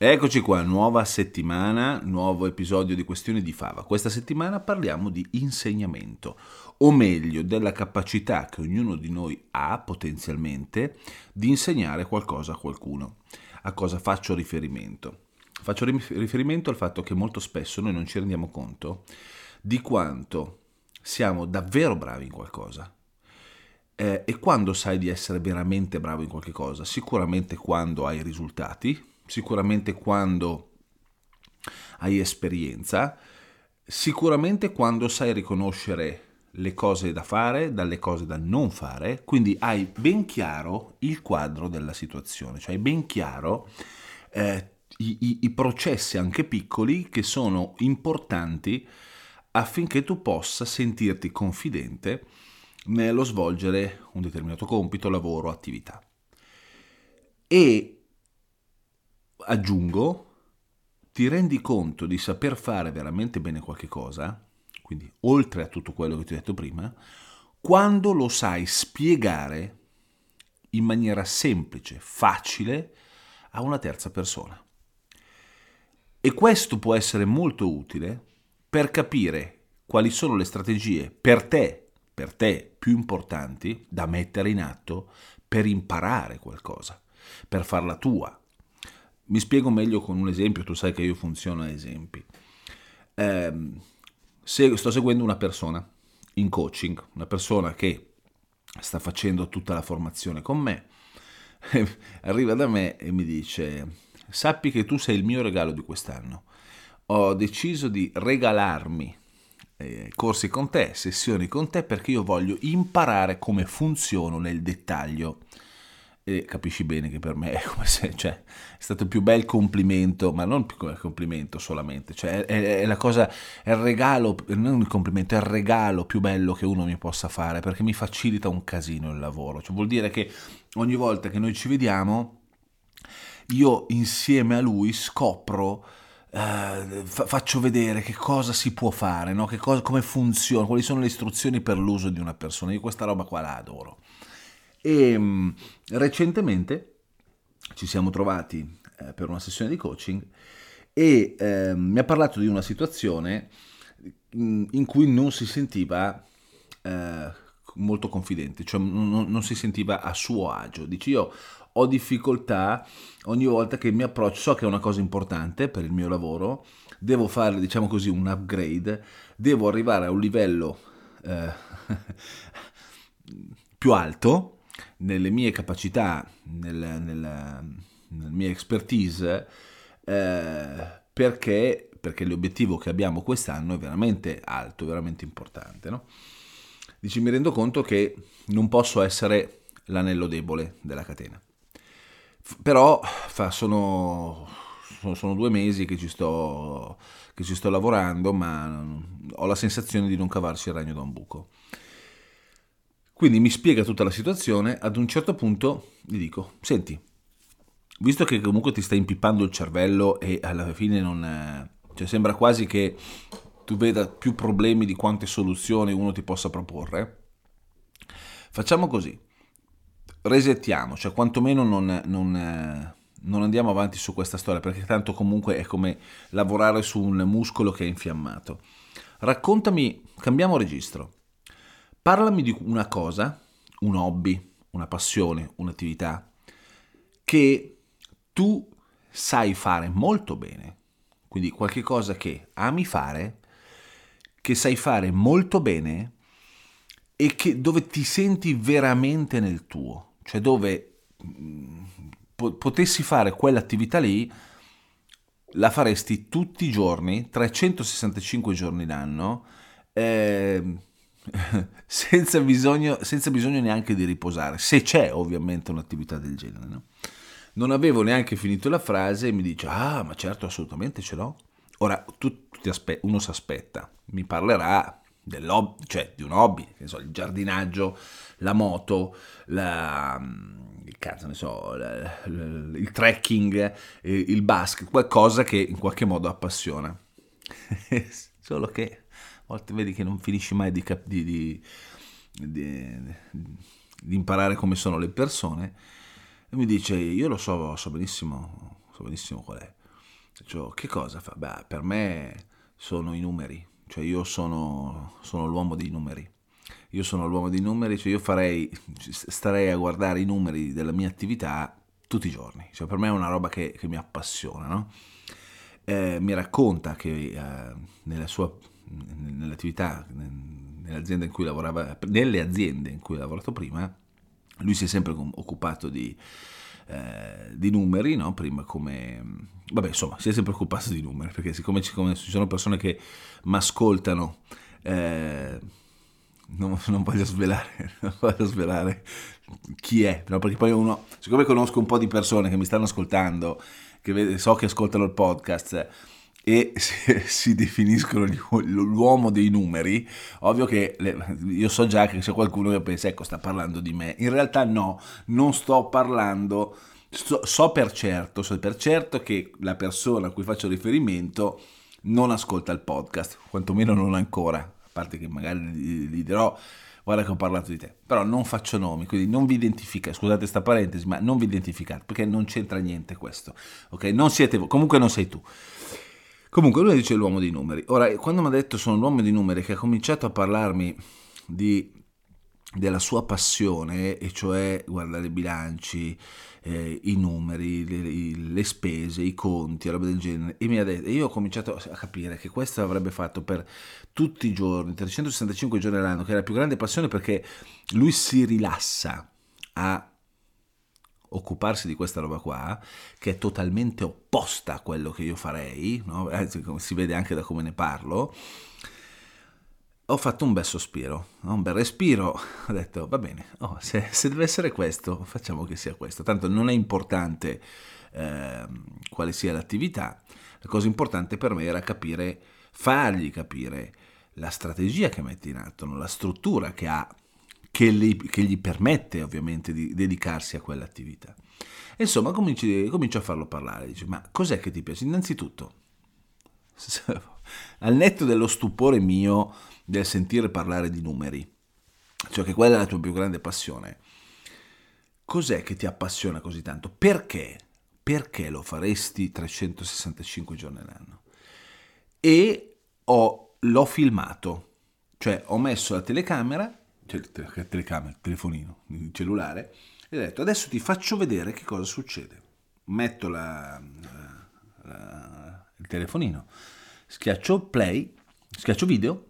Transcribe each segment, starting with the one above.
Eccoci qua, nuova settimana, nuovo episodio di Questioni di Fava. Questa settimana parliamo di insegnamento, o meglio della capacità che ognuno di noi ha potenzialmente di insegnare qualcosa a qualcuno. A cosa faccio riferimento? Faccio riferimento al fatto che molto spesso noi non ci rendiamo conto di quanto siamo davvero bravi in qualcosa. Eh, e quando sai di essere veramente bravo in qualche cosa? Sicuramente quando hai risultati, sicuramente quando hai esperienza, sicuramente quando sai riconoscere le cose da fare dalle cose da non fare, quindi hai ben chiaro il quadro della situazione, cioè hai ben chiaro eh, i, i, i processi anche piccoli che sono importanti affinché tu possa sentirti confidente nello svolgere un determinato compito, lavoro, attività. E aggiungo, ti rendi conto di saper fare veramente bene qualche cosa, quindi oltre a tutto quello che ti ho detto prima, quando lo sai spiegare in maniera semplice, facile, a una terza persona. E questo può essere molto utile per capire quali sono le strategie per te, per te più importanti da mettere in atto per imparare qualcosa, per farla tua, mi spiego meglio con un esempio, tu sai che io funziono a esempi. Eh, sto seguendo una persona in coaching, una persona che sta facendo tutta la formazione con me, arriva da me e mi dice, sappi che tu sei il mio regalo di quest'anno. Ho deciso di regalarmi eh, corsi con te, sessioni con te, perché io voglio imparare come funziono nel dettaglio e capisci bene che per me è come se cioè, è stato il più bel complimento, ma non come complimento solamente, cioè è, è, la cosa, è il regalo, non il complimento, è il regalo più bello che uno mi possa fare perché mi facilita un casino il lavoro, cioè vuol dire che ogni volta che noi ci vediamo io insieme a lui scopro Uh, fa- faccio vedere che cosa si può fare, no? cosa, come funziona, quali sono le istruzioni per l'uso di una persona. Io questa roba qua la adoro. E um, recentemente ci siamo trovati eh, per una sessione di coaching e eh, mi ha parlato di una situazione in, in cui non si sentiva eh, molto confidente, cioè non, non, si sentiva a suo agio. Dice io ho difficoltà ogni volta che mi approccio, so che è una cosa importante per il mio lavoro, devo fare diciamo così un upgrade, devo arrivare a un livello eh, più alto nelle mie capacità, nel, nel, nella mia expertise, eh, perché, perché l'obiettivo che abbiamo quest'anno è veramente alto, veramente importante. No? Dici, mi rendo conto che non posso essere l'anello debole della catena. Però fa, sono, sono, due mesi che ci, sto, che ci sto lavorando, ma ho la sensazione di non cavarci il ragno da un buco. Quindi mi spiega tutta la situazione, ad un certo punto gli dico, senti, visto che comunque ti sta impippando il cervello e alla fine non... Cioè sembra quasi che tu veda più problemi di quante soluzioni uno ti possa proporre, facciamo così, resettiamo, cioè quantomeno non, non, non andiamo avanti su questa storia, perché tanto comunque è come lavorare su un muscolo che è infiammato. Raccontami, cambiamo registro Parlami di una cosa, un hobby, una passione, un'attività che tu sai fare molto bene, quindi qualche cosa che ami fare, che sai fare molto bene e che, dove ti senti veramente nel tuo, cioè dove mm, potessi fare quell'attività lì, la faresti tutti i giorni, 365 giorni l'anno, eh, senza, bisogno, senza bisogno neanche di riposare, se c'è ovviamente un'attività del genere. No? Non avevo neanche finito la frase e mi dice, ah, ma certo, assolutamente ce l'ho. Ora, tu, tu aspe- uno si aspetta, mi parlerà cioè di un hobby, so, il giardinaggio, la moto, la, il, cazzo, so, il trekking, il basket, qualcosa che in qualche modo appassiona. Solo che volte vedi che non finisci mai di, di, di, di, imparare come sono le persone e mi dice io lo so, so benissimo, so benissimo qual è. Cioè, che cosa fa? Beh, per me sono i numeri, cioè io sono, sono l'uomo dei numeri. Io sono l'uomo dei numeri, cioè io farei, starei a guardare i numeri della mia attività tutti i giorni. Cioè per me è una roba che, che mi appassiona, no? eh, mi racconta che eh, nella sua, nell'attività, nell'azienda in cui lavorava, nelle aziende in cui ha lavorato prima, lui si è sempre occupato di, eh, di numeri, no? prima come... Vabbè, insomma, si è sempre occupato di numeri, perché siccome ci, ci sono persone che mi ascoltano, eh, non, non, voglio svelare, non voglio svelare chi è, no? perché poi uno, siccome conosco un po' di persone che mi stanno ascoltando, che so che ascoltano il podcast e si, si definiscono l'uomo dei numeri, ovvio che io so già che c'è qualcuno che pensa, ecco, sta parlando di me. In realtà no, non sto parlando, so, so per certo, so per certo che la persona a cui faccio riferimento non ascolta il podcast, quantomeno non ancora, a parte che magari gli dirò guarda che ho parlato di te, però non faccio nomi, quindi non vi identificate, scusate sta parentesi, ma non vi identificate perché non c'entra niente questo, ok? Non siete voi, comunque non sei tu. Comunque lui dice l'uomo dei numeri. Ora, quando mi ha detto sono l'uomo dei numeri, che ha cominciato a parlarmi di, della sua passione, e cioè guardare i bilanci, eh, i numeri, le, le, spese, i conti, roba del genere. E mi ha detto, io ho cominciato a capire che questo avrebbe fatto per tutti i giorni, 365 giorni all'anno, che è la più grande passione perché lui si rilassa a occuparsi di questa roba qua, che è totalmente opposta a quello che io farei, no? si vede anche da come ne parlo, ho fatto un bel sospiro, un bel respiro, ho detto va bene, oh, se, se, deve essere questo, facciamo che sia questo, tanto non è importante eh, quale sia l'attività, la cosa importante per me era capire, fargli capire la strategia che mette in atto, la struttura che ha, che gli, che gli permette ovviamente di dedicarsi a quell'attività. Insomma, cominci, comincio a farlo parlare, dice ma cos'è che ti piace? Innanzitutto, al netto dello stupore mio, del sentire parlare di numeri, cioè che quella è la tua più grande passione. Cos'è che ti appassiona così tanto? Perché? Perché lo faresti 365 giorni all'anno? E ho, l'ho filmato, cioè ho messo la telecamera, cioè telecamera, telefonino, il cellulare, e ho detto adesso ti faccio vedere che cosa succede. Metto la, la, la, il telefonino, schiaccio play, schiaccio video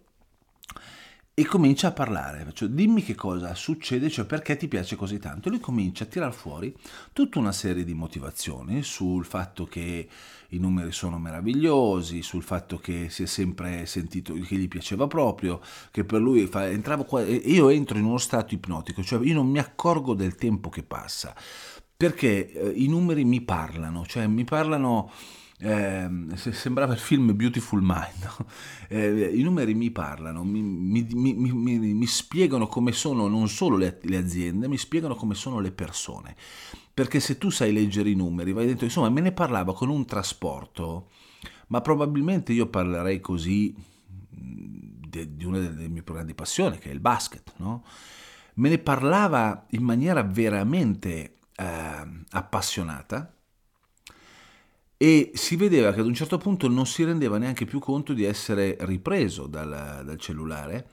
e comincia a parlare, cioè, dimmi che cosa succede, cioè perché ti piace così tanto. Lui comincia a tirar fuori tutta una serie di motivazioni sul fatto che i numeri sono meravigliosi, sul fatto che si è sempre sentito che gli piaceva proprio, che per lui fa, entravo qua, io entro in uno stato ipnotico, cioè io non mi accorgo del tempo che passa, perché eh, i numeri mi parlano, cioè mi parlano eh, sembrava il film Beautiful Mind. Eh, I numeri mi parlano, mi, mi, mi, mi, spiegano come sono non solo le, le, aziende, mi spiegano come sono le persone. Perché se tu sai leggere i numeri, vai dentro, insomma, me ne parlava con un trasporto, ma probabilmente io parlerei così di, di una delle mie più grandi passioni, che è il basket, no? Me ne parlava in maniera veramente eh, appassionata e si vedeva che ad un certo punto non si rendeva neanche più conto di essere ripreso dal, dal cellulare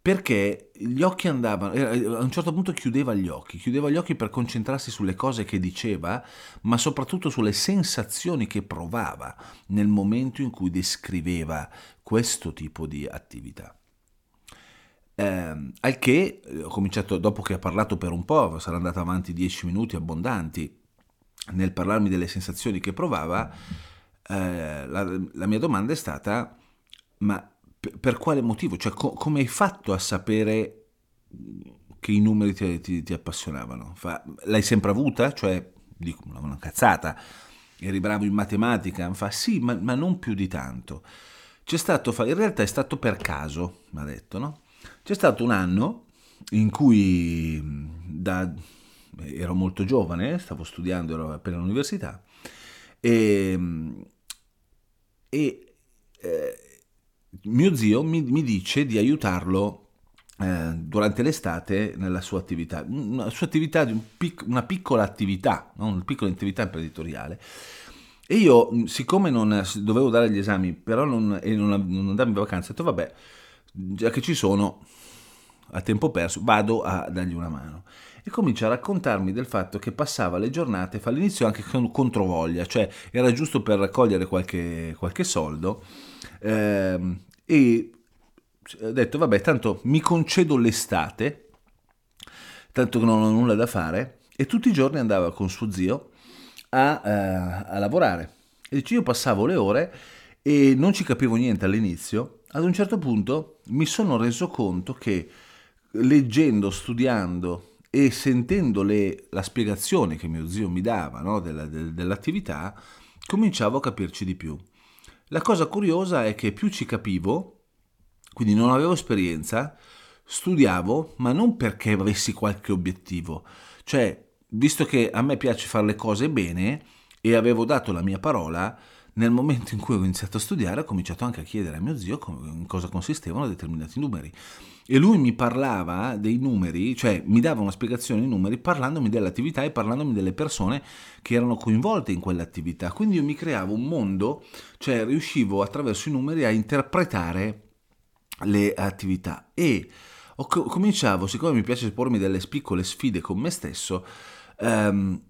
perché gli occhi andavano, a un certo punto chiudeva gli occhi, chiudeva gli occhi per concentrarsi sulle cose che diceva, ma soprattutto sulle sensazioni che provava nel momento in cui descriveva questo tipo di attività. Eh, al che ho cominciato, dopo che ha parlato per un po', sarà andato avanti dieci minuti abbondanti, nel parlarmi delle sensazioni che provava, eh, la, la, mia domanda è stata, ma per, per quale motivo? Cioè, co- come hai fatto a sapere che i numeri ti, ti, ti appassionavano? Fa, l'hai sempre avuta? Cioè, dico una cazzata, eri bravo in matematica, fa sì, ma, ma non più di tanto. C'è stato, in realtà è stato per caso, mi ha detto, no? C'è stato un anno in cui da, ero molto giovane, stavo studiando, ero appena all'università, e, e eh, mio zio mi, mi, dice di aiutarlo eh, durante l'estate nella sua attività, una sua attività un pic, una piccola attività, no? una piccola attività imprenditoriale. E io, siccome non dovevo dare gli esami, però non, e non, non andarmi in vacanza, ho detto vabbè, già che ci sono, a tempo perso, vado a dargli una mano. E comincia a raccontarmi del fatto che passava le giornate, fa all'inizio anche con controvoglia, cioè era giusto per raccogliere qualche, qualche soldo, ehm, e ho detto vabbè, tanto mi concedo l'estate, tanto che non ho nulla da fare, e tutti i giorni andava con suo zio a, uh, a lavorare. E dice, io passavo le ore e non ci capivo niente all'inizio, ad un certo punto mi sono reso conto che leggendo, studiando e sentendo le, la spiegazione che mio zio mi dava no, della, del, dell'attività, cominciavo a capirci di più. La cosa curiosa è che più ci capivo, quindi non avevo esperienza, studiavo, ma non perché avessi qualche obiettivo, cioè, visto che a me piace fare le cose bene e avevo dato la mia parola, nel momento in cui ho iniziato a studiare ho cominciato anche a chiedere a mio zio in cosa consistevano determinati numeri. E lui mi parlava dei numeri, cioè mi dava una spiegazione dei numeri parlandomi dell'attività e parlandomi delle persone che erano coinvolte in quell'attività. Quindi io mi creavo un mondo, cioè riuscivo attraverso i numeri a interpretare le attività e cominciavo, siccome mi piace pormi delle piccole sfide con me stesso, ehm,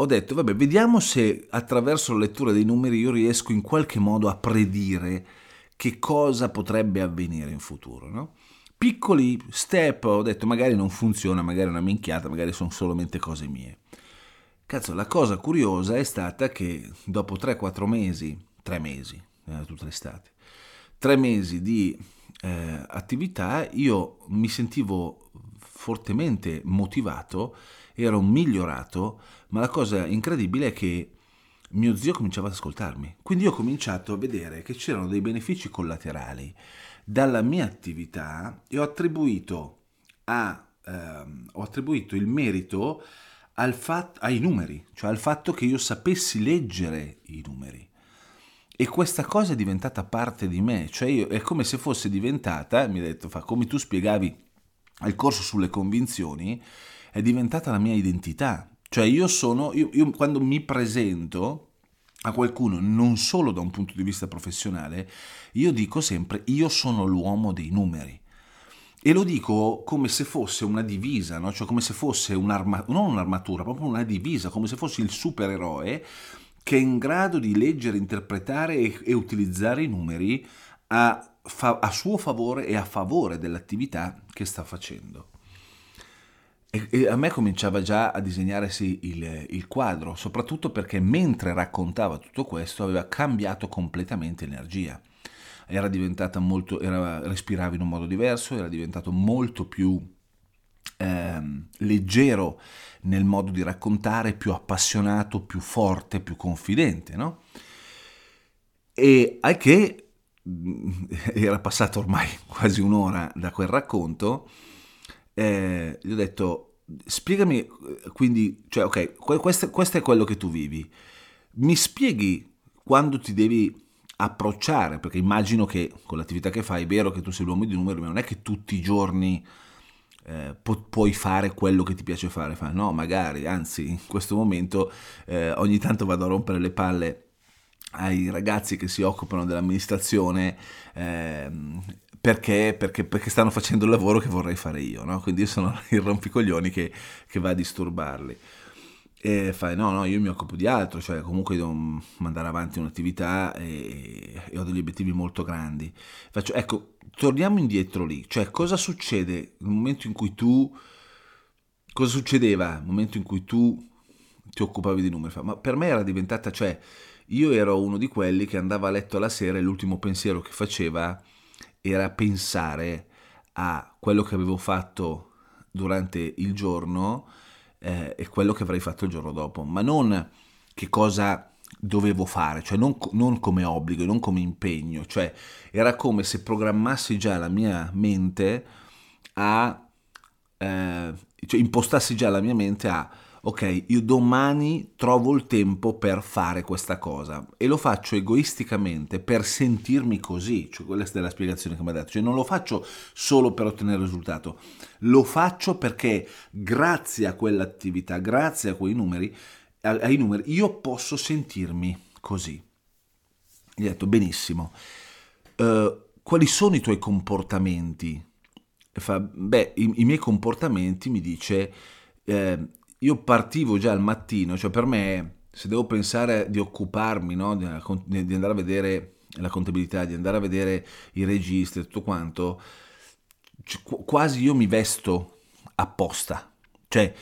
ho detto, vabbè, vediamo se attraverso la lettura dei numeri io riesco in qualche modo a predire che cosa potrebbe avvenire in futuro, no? Piccoli step, ho detto, magari non funziona, magari è una minchiata, magari sono solamente cose mie. Cazzo, la cosa curiosa è stata che dopo 3-4 mesi, 3 mesi, eh, tutta l'estate, 3 mesi di eh, attività, io mi sentivo fortemente motivato, ero migliorato, ma la cosa incredibile è che mio zio cominciava ad ascoltarmi. Quindi ho cominciato a vedere che c'erano dei benefici collaterali dalla mia attività e ho attribuito, a, ehm, ho attribuito il merito fat- ai numeri, cioè al fatto che io sapessi leggere i numeri. E questa cosa è diventata parte di me, cioè io, è come se fosse diventata, mi ha detto, fa, come tu spiegavi al corso sulle convinzioni, è diventata la mia identità. Cioè io sono, io, io quando mi presento a qualcuno, non solo da un punto di vista professionale, io dico sempre io sono l'uomo dei numeri. E lo dico come se fosse una divisa, no? cioè come se fosse un'armatura, non un'armatura, proprio una divisa, come se fossi il supereroe che è in grado di leggere, interpretare e, e utilizzare i numeri a, fa, a suo favore e a favore dell'attività che sta facendo. E, e a me cominciava già a disegnarsi il, il, quadro, soprattutto perché mentre raccontava tutto questo aveva cambiato completamente energia. Era diventata molto, era, respirava in un modo diverso, era diventato molto più ehm, leggero nel modo di raccontare, più appassionato, più forte, più confidente, no? E al che era passata ormai quasi un'ora da quel racconto, eh, gli ho detto, spiegami, quindi, cioè, ok, questo, questo è quello che tu vivi, mi spieghi quando ti devi approcciare, perché immagino che con l'attività che fai è vero che tu sei l'uomo di numeri, ma non è che tutti i giorni eh, pu- puoi fare quello che ti piace fare. Fa, no, magari, anzi, in questo momento eh, ogni tanto vado a rompere le palle ai ragazzi che si occupano dell'amministrazione eh, perché, perché, perché, stanno facendo il lavoro che vorrei fare io, no? quindi io sono il rompicoglioni che, che va a disturbarli. E fai, no, no, io mi occupo di altro, cioè comunque devo mandare avanti un'attività e, e ho degli obiettivi molto grandi. Faccio, ecco, torniamo indietro lì, cioè cosa succede nel momento in cui tu, cosa succedeva nel momento in cui tu ti occupavi di numeri? Ma per me era diventata, cioè io ero uno di quelli che andava a letto la sera e l'ultimo pensiero che faceva era pensare a quello che avevo fatto durante il giorno eh, è quello che avrei fatto il giorno dopo, ma non che cosa dovevo fare, cioè non, non, come obbligo, non come impegno, cioè era come se programmassi già la mia mente a, eh, cioè impostassi già la mia mente a ok, io domani trovo il tempo per fare questa cosa e lo faccio egoisticamente per sentirmi così, cioè quella è la spiegazione che mi ha dato, cioè non lo faccio solo per ottenere il risultato, lo faccio perché grazie a quell'attività, grazie a quei numeri, ai numeri, io posso sentirmi così. Gli ho detto benissimo, uh, quali sono i tuoi comportamenti? Fa, beh, i, i miei comportamenti mi dice... Eh, io partivo già al mattino, cioè per me se devo pensare di occuparmi, no, di, andare a vedere la contabilità, di andare a vedere i registri, tutto quanto, quasi io mi vesto apposta. Cioè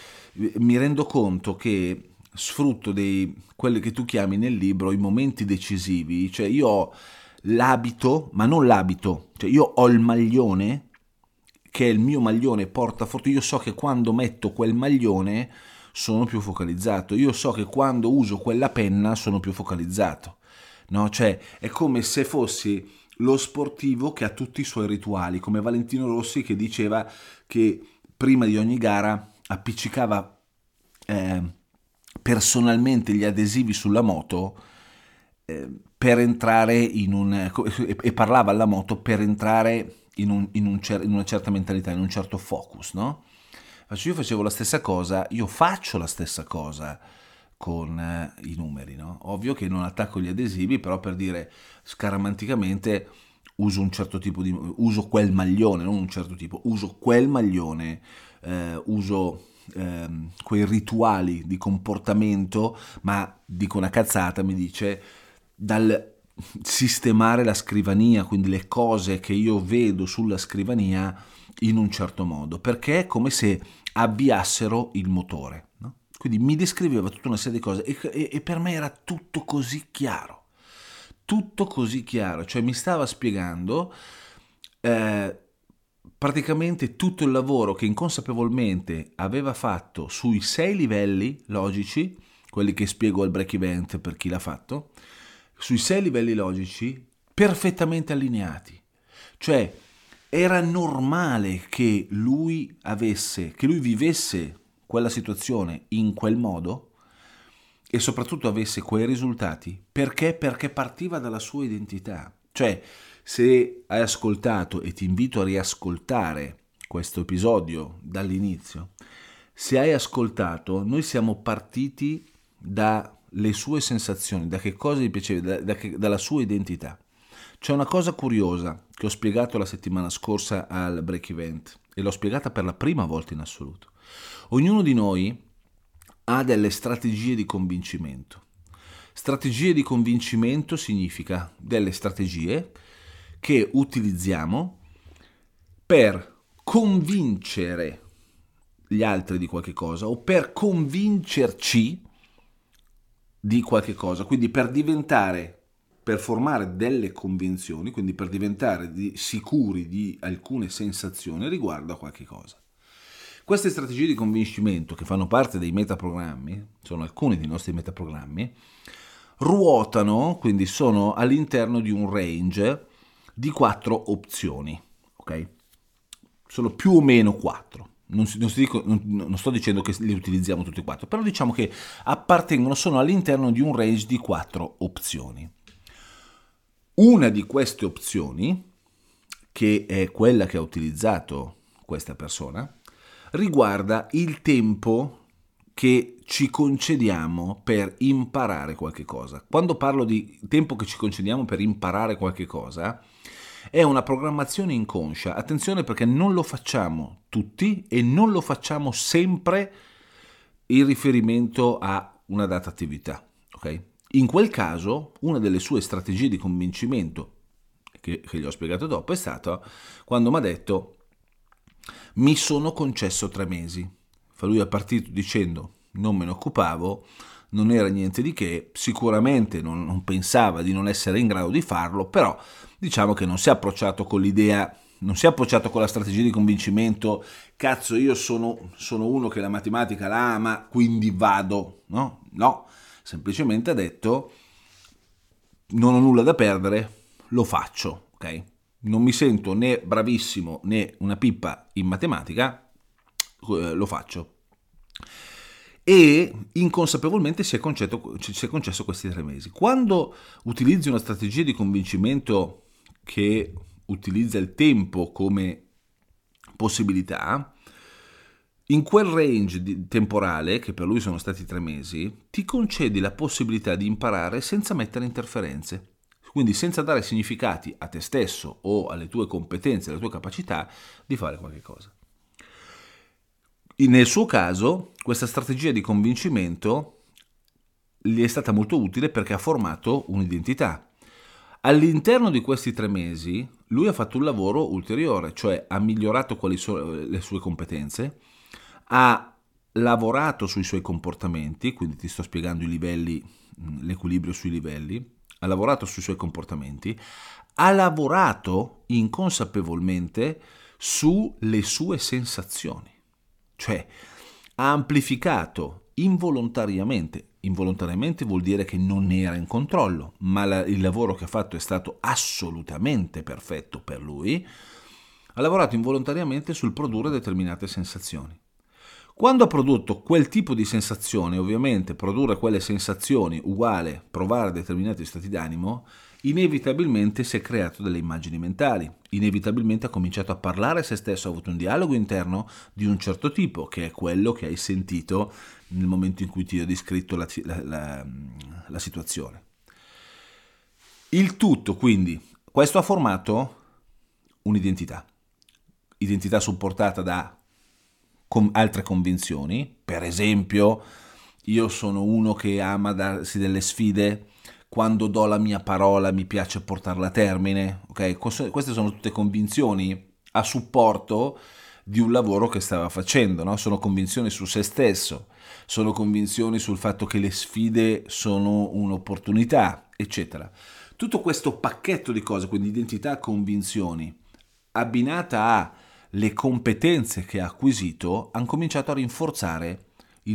mi rendo conto che sfrutto dei, quelli che tu chiami nel libro i momenti decisivi, cioè io ho l'abito, ma non l'abito, cioè io ho il maglione che è il mio maglione portafortuna, io so che quando metto quel maglione sono più focalizzato, io so che quando uso quella penna sono più focalizzato, no? Cioè è come se fossi lo sportivo che ha tutti i suoi rituali, come Valentino Rossi che diceva che prima di ogni gara appiccicava eh, personalmente gli adesivi sulla moto eh, per entrare in un... e parlava alla moto per entrare in, un, in, un cer- in, una certa mentalità, in un certo focus, no? Io facevo la stessa cosa, io faccio la stessa cosa con eh, i numeri, no? Ovvio che non attacco gli adesivi, però per dire scaramanticamente uso un certo tipo di... uso quel maglione, non un certo tipo, uso quel maglione, eh, uso eh, quei rituali di comportamento, ma dico una cazzata, mi dice dal sistemare la scrivania, quindi le cose che io vedo sulla scrivania in un certo modo, perché è come se avviassero il motore. No? Quindi mi descriveva tutta una serie di cose e, e, e, per me era tutto così chiaro, tutto così chiaro, cioè mi stava spiegando eh, praticamente tutto il lavoro che inconsapevolmente aveva fatto sui sei livelli logici, quelli che spiego al break event per chi l'ha fatto, sui sei livelli logici perfettamente allineati. Cioè era normale che lui avesse, che lui vivesse quella situazione in quel modo e soprattutto avesse quei risultati perché? Perché partiva dalla sua identità. Cioè, se hai ascoltato e ti invito a riascoltare questo episodio dall'inizio, se hai ascoltato, noi siamo partiti da le sue sensazioni, da che cosa gli piaceva, da, da che, dalla sua identità. C'è una cosa curiosa che ho spiegato la settimana scorsa al break event e l'ho spiegata per la prima volta in assoluto. Ognuno di noi ha delle strategie di convincimento. Strategie di convincimento significa delle strategie che utilizziamo per convincere gli altri di qualche cosa o per convincerci di qualche cosa, quindi per diventare, per formare delle convinzioni, quindi per diventare di, sicuri di alcune sensazioni riguardo a qualche cosa. Queste strategie di convincimento che fanno parte dei metaprogrammi, sono alcuni dei nostri metaprogrammi, ruotano, quindi sono all'interno di un range di quattro opzioni, ok? Sono più o meno quattro non, non, dico, non, non, sto dicendo che li utilizziamo tutti e quattro, però diciamo che appartengono, sono all'interno di un range di quattro opzioni. Una di queste opzioni, che è quella che ha utilizzato questa persona, riguarda il tempo che ci concediamo per imparare qualche cosa. Quando parlo di tempo che ci concediamo per imparare qualche cosa, è una programmazione inconscia. Attenzione perché non lo facciamo tutti e non lo facciamo sempre in riferimento a una data attività. Okay? In quel caso, una delle sue strategie di convincimento, che, che gli ho spiegato dopo, è stata quando mi ha detto mi sono concesso tre mesi. Lui è partito dicendo non me ne occupavo, non era niente di che, sicuramente non, non pensava di non essere in grado di farlo, però diciamo che non si è approcciato con l'idea non si è approcciato con la strategia di convincimento, cazzo io sono, sono uno che la matematica la ama, quindi vado, no? No, semplicemente ha detto non ho nulla da perdere, lo faccio, ok? Non mi sento né bravissimo né una pippa in matematica, eh, lo faccio. E inconsapevolmente si è, concetto, si è concesso questi tre mesi. Quando utilizzi una strategia di convincimento che utilizza il tempo come possibilità, in quel range temporale, che per lui sono stati tre mesi, ti concedi la possibilità di imparare senza mettere interferenze. Quindi senza dare significati a te stesso o alle tue competenze, alle tue capacità di fare qualche cosa. Nel suo caso, questa strategia di convincimento gli è stata molto utile perché ha formato un'identità. All'interno di questi tre mesi lui ha fatto un lavoro ulteriore, cioè ha migliorato sono le sue competenze, ha lavorato sui suoi comportamenti, quindi ti sto spiegando i livelli, l'equilibrio sui livelli, ha lavorato sui suoi comportamenti, ha lavorato inconsapevolmente sulle sue sensazioni, cioè ha amplificato involontariamente, involontariamente vuol dire che non era in controllo, ma la, il lavoro che ha fatto è stato assolutamente perfetto per lui, ha lavorato involontariamente sul produrre determinate sensazioni. Quando ha prodotto quel tipo di sensazione, ovviamente produrre quelle sensazioni uguale provare determinati stati d'animo, inevitabilmente si è creato delle immagini mentali, inevitabilmente ha cominciato a parlare a se stesso, ha avuto un dialogo interno di un certo tipo, che è quello che hai sentito nel momento in cui ti ho descritto la, la, la, la situazione. Il tutto, quindi, questo ha formato un'identità, identità supportata da con altre convinzioni, per esempio io sono uno che ama darsi delle sfide, quando do la mia parola mi piace portarla a termine, ok? Queste sono tutte convinzioni a supporto di un lavoro che stava facendo, no? sono convinzioni su se stesso, sono convinzioni sul fatto che le sfide sono un'opportunità, eccetera. Tutto questo pacchetto di cose, quindi identità, convinzioni, abbinata a le competenze che ha acquisito hanno cominciato a rinforzare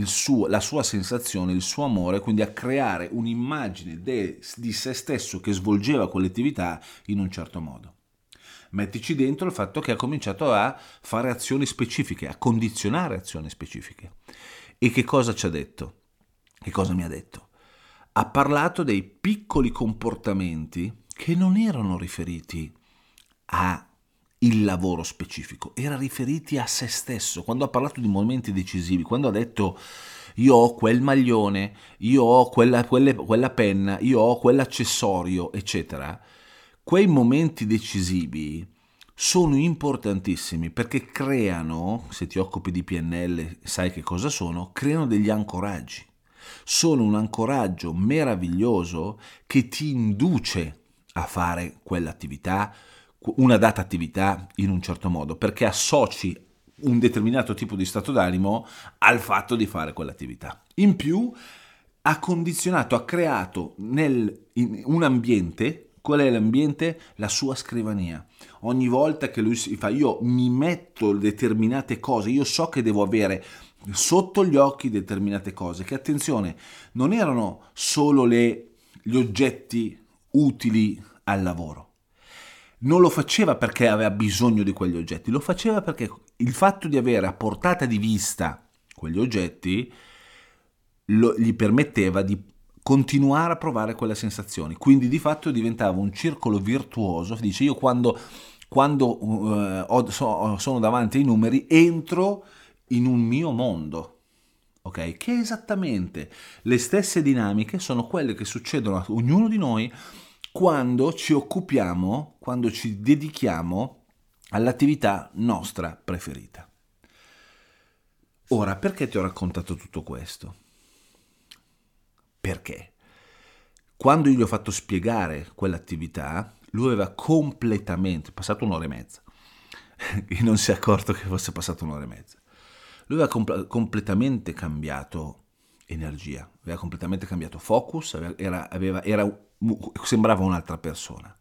suo, la sua sensazione, il suo amore, quindi a creare un'immagine de, di se stesso che svolgeva quell'attività in un certo modo. Mettici dentro il fatto che ha cominciato a fare azioni specifiche, a condizionare azioni specifiche. E che cosa ci ha detto? Che cosa mi ha detto? Ha parlato dei piccoli comportamenti che non erano riferiti a il lavoro specifico, era riferiti a se stesso. Quando ha parlato di momenti decisivi, quando ha detto io ho quel maglione, io ho quella, quelle, quella penna, io ho quell'accessorio, eccetera, quei momenti decisivi sono importantissimi perché creano, se ti occupi di PNL sai che cosa sono, creano degli ancoraggi. Sono un ancoraggio meraviglioso che ti induce a fare quell'attività, una data attività in un certo modo, perché associ un determinato tipo di stato d'animo al fatto di fare quell'attività. In più ha condizionato, ha creato nel, un ambiente Qual è l'ambiente? La sua scrivania. Ogni volta che lui si fa, io mi metto determinate cose, io so che devo avere sotto gli occhi determinate cose, che attenzione, non erano solo le, gli oggetti utili al lavoro non lo faceva perché aveva bisogno di quegli oggetti, lo faceva perché il fatto di avere a portata di vista quegli oggetti lo, gli permetteva di continuare a provare quelle sensazioni. Quindi di fatto diventava un circolo virtuoso. Dice io quando, quando uh, ho, so, sono davanti ai numeri entro in un mio mondo. Ok? Che esattamente le stesse dinamiche sono quelle che succedono a ognuno di noi quando ci occupiamo, quando ci dedichiamo all'attività nostra preferita. Ora, perché ti ho raccontato tutto questo? Perché? Quando io gli ho fatto spiegare quell'attività, lui aveva completamente, passato un'ora e mezza, e non si è accorto che fosse passato un'ora e mezza. Lui aveva compl- completamente cambiato energia, aveva completamente cambiato focus, aveva, era, aveva, era sembrava un'altra persona.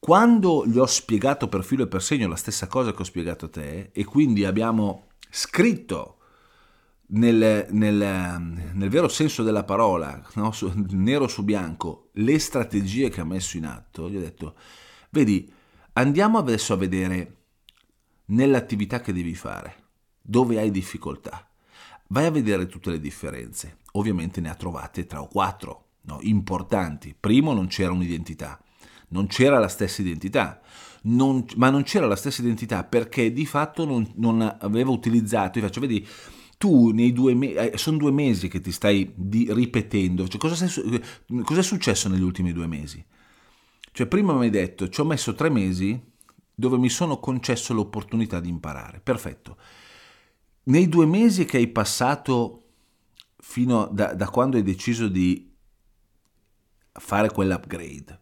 quando gli ho spiegato per filo e per segno la stessa cosa che ho spiegato a te e quindi abbiamo scritto nel, nel, nel vero senso della parola, no? su, nero su bianco, le strategie che ha messo in atto, gli ho detto, vedi, andiamo adesso a vedere nell'attività che devi fare, dove hai difficoltà. Vai a vedere tutte le differenze. Ovviamente ne ha trovate tre o quattro, no? importanti. Primo, non c'era un'identità, non c'era la stessa identità. Non, ma non c'era la stessa identità perché di fatto non, non aveva utilizzato, io faccio, vedi, tu nei due mesi, eh, sono due mesi che ti stai ripetendo, cioè, cosa, sei, cosa è successo negli ultimi due mesi? Cioè prima mi hai detto, ci ho messo tre mesi dove mi sono concesso l'opportunità di imparare, perfetto. Nei due mesi che hai passato fino da, da quando hai deciso di fare quell'upgrade,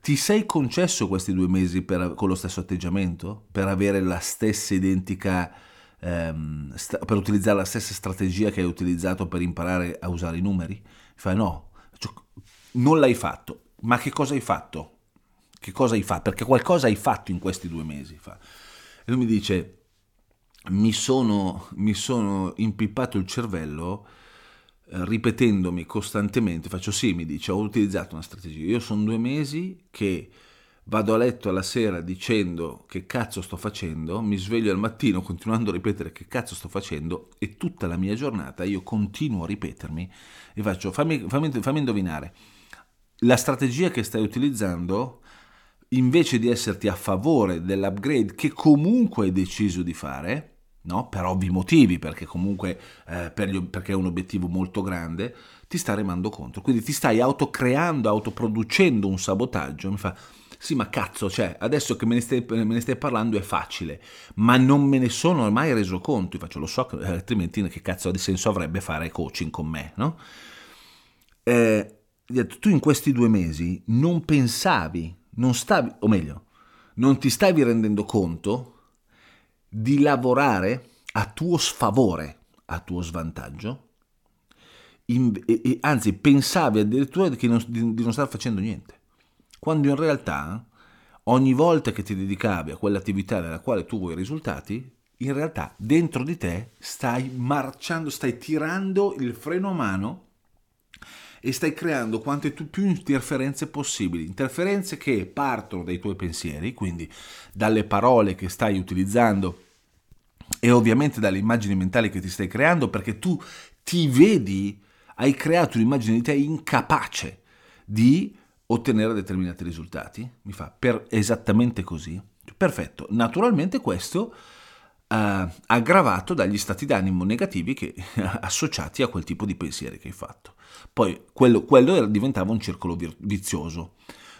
ti sei concesso questi due mesi per, con lo stesso atteggiamento? Per avere la stessa identica ehm, sta, per utilizzare la stessa strategia che hai utilizzato per imparare a usare i numeri? Fai no, cioè, non l'hai fatto. Ma che cosa hai fatto? Che cosa hai fatto? Perché qualcosa hai fatto in questi due mesi. Fa. E lui mi dice, mi sono, mi sono impippato il cervello eh, ripetendomi costantemente, faccio sì, mi dice, ho utilizzato una strategia. Io sono due mesi che vado a letto alla sera dicendo che cazzo sto facendo, mi sveglio al mattino continuando a ripetere che cazzo sto facendo e tutta la mia giornata io continuo a ripetermi e faccio, fammi, fammi, fammi indovinare, la strategia che stai utilizzando invece di esserti a favore dell'upgrade che comunque hai deciso di fare, no? per ovvi motivi, perché comunque eh, per gli, perché è un obiettivo molto grande, ti sta remando contro. Quindi ti stai autocreando, autoproducendo un sabotaggio. Mi fa, sì, ma cazzo, cioè, adesso che me ne, stai, me ne stai parlando è facile, ma non me ne sono mai reso conto. Io faccio, lo so, altrimenti che cazzo di senso avrebbe fare coaching con me, no? Eh, tu in questi due mesi non pensavi, non stavi, o meglio, non ti stavi rendendo conto di lavorare a tuo sfavore, a tuo svantaggio, in, e, e, anzi pensavi addirittura di non, di, di non star facendo niente quando in realtà ogni volta che ti dedicavi a quell'attività nella quale tu vuoi risultati, in realtà dentro di te stai marciando, stai tirando il freno a mano e stai creando quante più interferenze possibili, interferenze che partono dai tuoi pensieri, quindi dalle parole che stai utilizzando e ovviamente dalle immagini mentali che ti stai creando, perché tu ti vedi, hai creato un'immagine di te incapace di ottenere determinati risultati? Mi fa per esattamente così. Perfetto, naturalmente questo eh, aggravato dagli stati d'animo negativi che, associati a quel tipo di pensieri che hai fatto. Poi quello, quello diventava un circolo vizioso.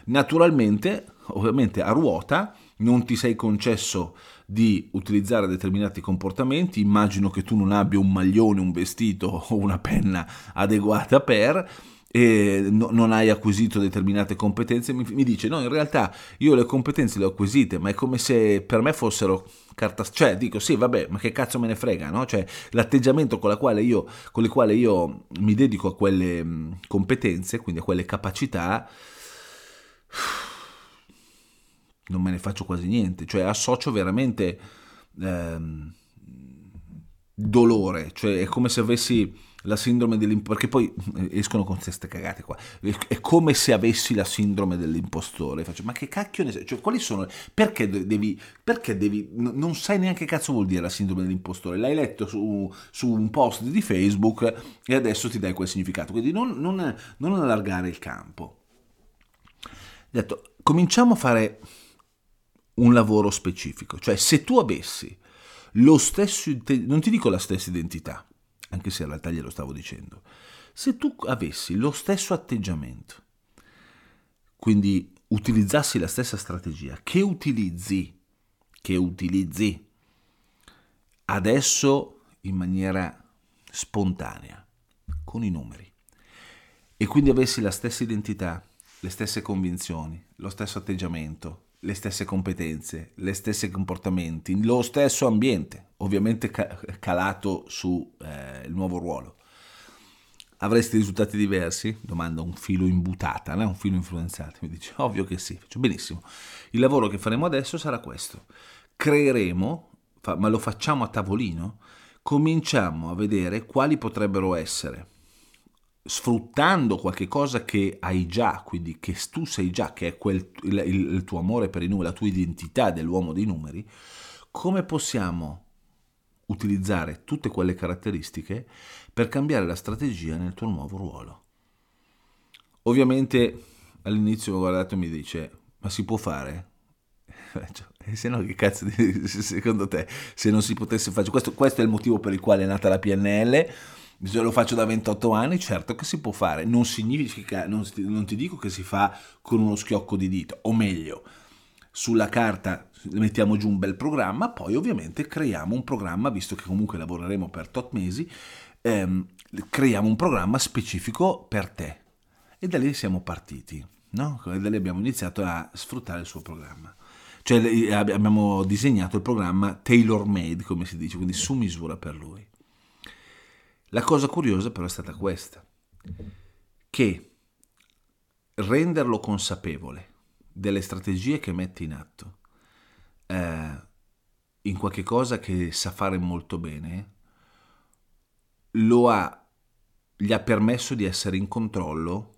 Naturalmente, ovviamente a ruota, non ti sei concesso di utilizzare determinati comportamenti, immagino che tu non abbia un maglione, un vestito o una penna adeguata per, e no, non hai acquisito determinate competenze, mi, mi, dice no, in realtà io le competenze le ho acquisite, ma è come se per me fossero carta, cioè dico sì, vabbè, ma che cazzo me ne frega, no? Cioè l'atteggiamento con, la quale io, con il quale io mi dedico a quelle competenze, quindi a quelle capacità, non me ne faccio quasi niente, cioè associo veramente ehm, dolore, cioè è come se avessi la sindrome dell'impostore, perché poi eh, escono con queste cagate qua, è come se avessi la sindrome dell'impostore, faccio, ma che cacchio ne sai, cioè, quali sono, perché devi, perché devi, non sai neanche che cazzo vuol dire la sindrome dell'impostore, l'hai letto su, su un post di Facebook e adesso ti dai quel significato, quindi non, non, non allargare il campo. Detto, cominciamo a fare un lavoro specifico, cioè se tu avessi lo stesso, non ti dico la stessa identità, anche se in realtà glielo stavo dicendo, se tu avessi lo stesso atteggiamento, quindi utilizzassi la stessa strategia che utilizzi, che utilizzi adesso in maniera spontanea, con i numeri, e quindi avessi la stessa identità, le stesse convinzioni, lo stesso atteggiamento, le stesse competenze, le stesse comportamenti, lo stesso ambiente, ovviamente calato sul eh, nuovo ruolo. avresti risultati diversi? Domanda un filo imbutata, no? un filo influenzato. Mi dice, ovvio che sì, faccio benissimo. Il lavoro che faremo adesso sarà questo. Creeremo, ma lo facciamo a tavolino, cominciamo a vedere quali potrebbero essere, sfruttando qualche cosa che hai già, quindi che tu sei già, che è quel, il, il tuo amore per i numeri, la tua identità dell'uomo dei numeri, come possiamo utilizzare tutte quelle caratteristiche per cambiare la strategia nel tuo nuovo ruolo. Ovviamente all'inizio guardato mi dice, ma si può fare? E se no, che cazzo di, secondo te, se non si potesse fare? Questo, questo è il motivo per il quale è nata la PNL. Lo faccio da 28 anni, certo che si può fare. Non significa, non, non ti dico che si fa con uno schiocco di dito, o meglio, sulla carta mettiamo giù un bel programma, poi ovviamente creiamo un programma, visto che comunque lavoreremo per tot mesi, ehm, creiamo un programma specifico per te. E da lì siamo partiti, no? E da lì abbiamo iniziato a sfruttare il suo programma. Cioè abbiamo disegnato il programma tailor made, come si dice, quindi su misura per lui. La cosa curiosa però è stata questa, che renderlo consapevole delle strategie che mette in atto eh, in qualche cosa che sa fare molto bene, lo ha, gli ha permesso di essere in controllo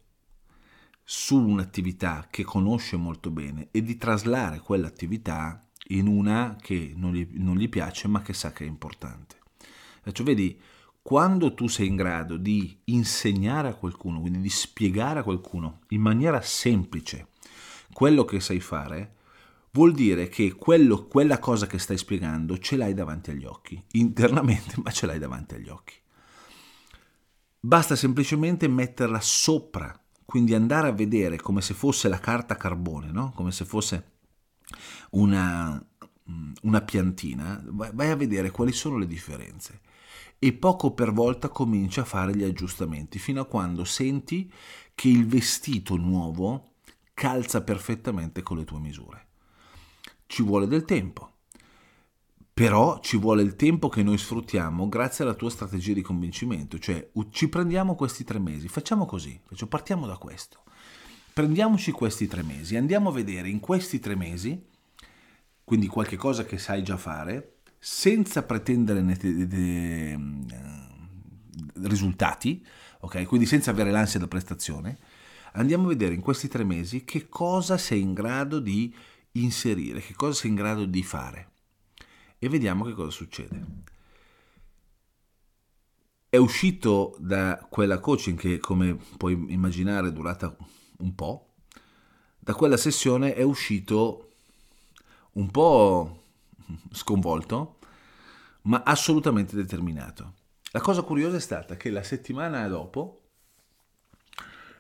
su un'attività che conosce molto bene e di traslare quell'attività in una che non gli, non gli piace ma che sa che è importante. Cioè, vedi, quando tu sei in grado di insegnare a qualcuno, quindi di spiegare a qualcuno in maniera semplice quello che sai fare, vuol dire che quello, quella cosa che stai spiegando ce l'hai davanti agli occhi, internamente, ma ce l'hai davanti agli occhi. Basta semplicemente metterla sopra, quindi andare a vedere come se fosse la carta carbone, no? come se fosse una, una piantina, vai a vedere quali sono le differenze e poco per volta comincia a fare gli aggiustamenti fino a quando senti che il vestito nuovo calza perfettamente con le tue misure ci vuole del tempo. Però ci vuole il tempo che noi sfruttiamo grazie alla tua strategia di convincimento, cioè ci prendiamo questi tre mesi, facciamo così, partiamo da questo. Prendiamoci questi tre mesi, andiamo a vedere in questi tre mesi, quindi qualche cosa che sai già fare, senza pretendere risultati, ok? Quindi senza avere l'ansia da prestazione, andiamo a vedere in questi tre mesi che cosa sei in grado di inserire, che cosa sei in grado di fare e vediamo che cosa succede. È uscito da quella coaching che come puoi immaginare è durata un po', da quella sessione è uscito un po' sconvolto, ma assolutamente determinato. La cosa curiosa è stata che la settimana dopo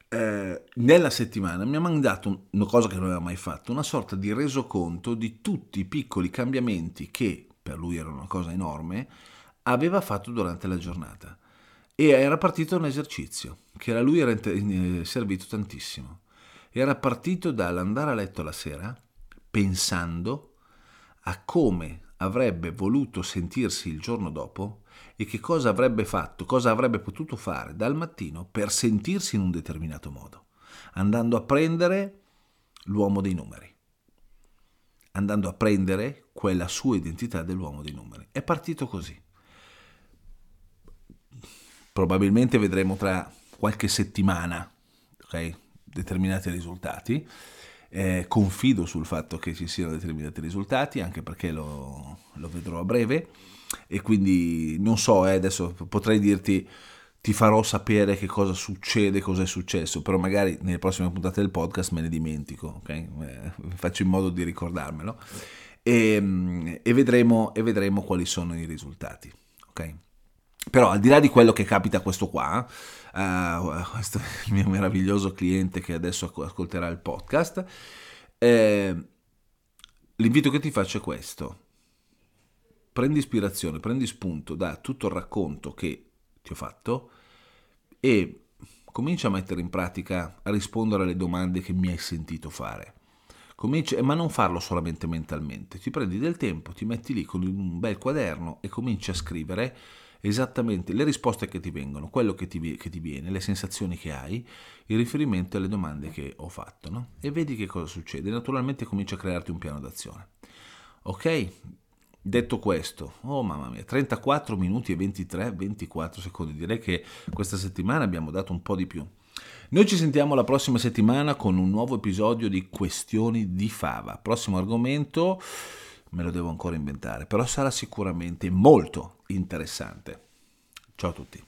eh, nella settimana mi ha mandato una cosa che non aveva mai fatto, una sorta di resoconto di tutti i piccoli cambiamenti che per lui era una cosa enorme, aveva fatto durante la giornata. E era partito un esercizio che a lui era eh, servito tantissimo. Era partito dall'andare a letto la sera pensando a come avrebbe voluto sentirsi il giorno dopo e che cosa avrebbe fatto, cosa avrebbe potuto fare dal mattino per sentirsi in un determinato modo, andando a prendere l'uomo dei numeri, andando a prendere quella sua identità dell'uomo dei numeri. È partito così. Probabilmente vedremo tra qualche settimana okay, determinati risultati. Eh, confido sul fatto che ci siano determinati risultati, anche perché lo, lo vedrò a breve e quindi non so, eh, adesso potrei dirti ti farò sapere che cosa succede, cosa è successo, però magari nelle prossime puntate del podcast me ne dimentico, ok? Eh, faccio in modo di ricordarmelo e, e, vedremo, e vedremo quali sono i risultati, ok? Però al di là di quello che capita questo qua, uh, questo il mio meraviglioso cliente che adesso ascolterà il podcast, eh, l'invito che ti faccio è questo prendi ispirazione, prendi spunto da tutto il racconto che ti ho fatto e comincia a mettere in pratica, a rispondere alle domande che mi hai sentito fare. Comincia, ma non farlo solamente mentalmente, ti prendi del tempo, ti metti lì con un bel quaderno e cominci a scrivere esattamente le risposte che ti vengono, quello che ti, che ti viene, le sensazioni che hai, in riferimento alle domande che ho fatto, no? E vedi che cosa succede. Naturalmente comincia a crearti un piano d'azione. Ok? Detto questo, oh mamma mia, 34 minuti e 23, 24 secondi. Direi che questa settimana abbiamo dato un po' di più. Noi ci sentiamo la prossima settimana con un nuovo episodio di Questioni di Fava. Prossimo argomento me lo devo ancora inventare, però sarà sicuramente molto interessante. Ciao a tutti.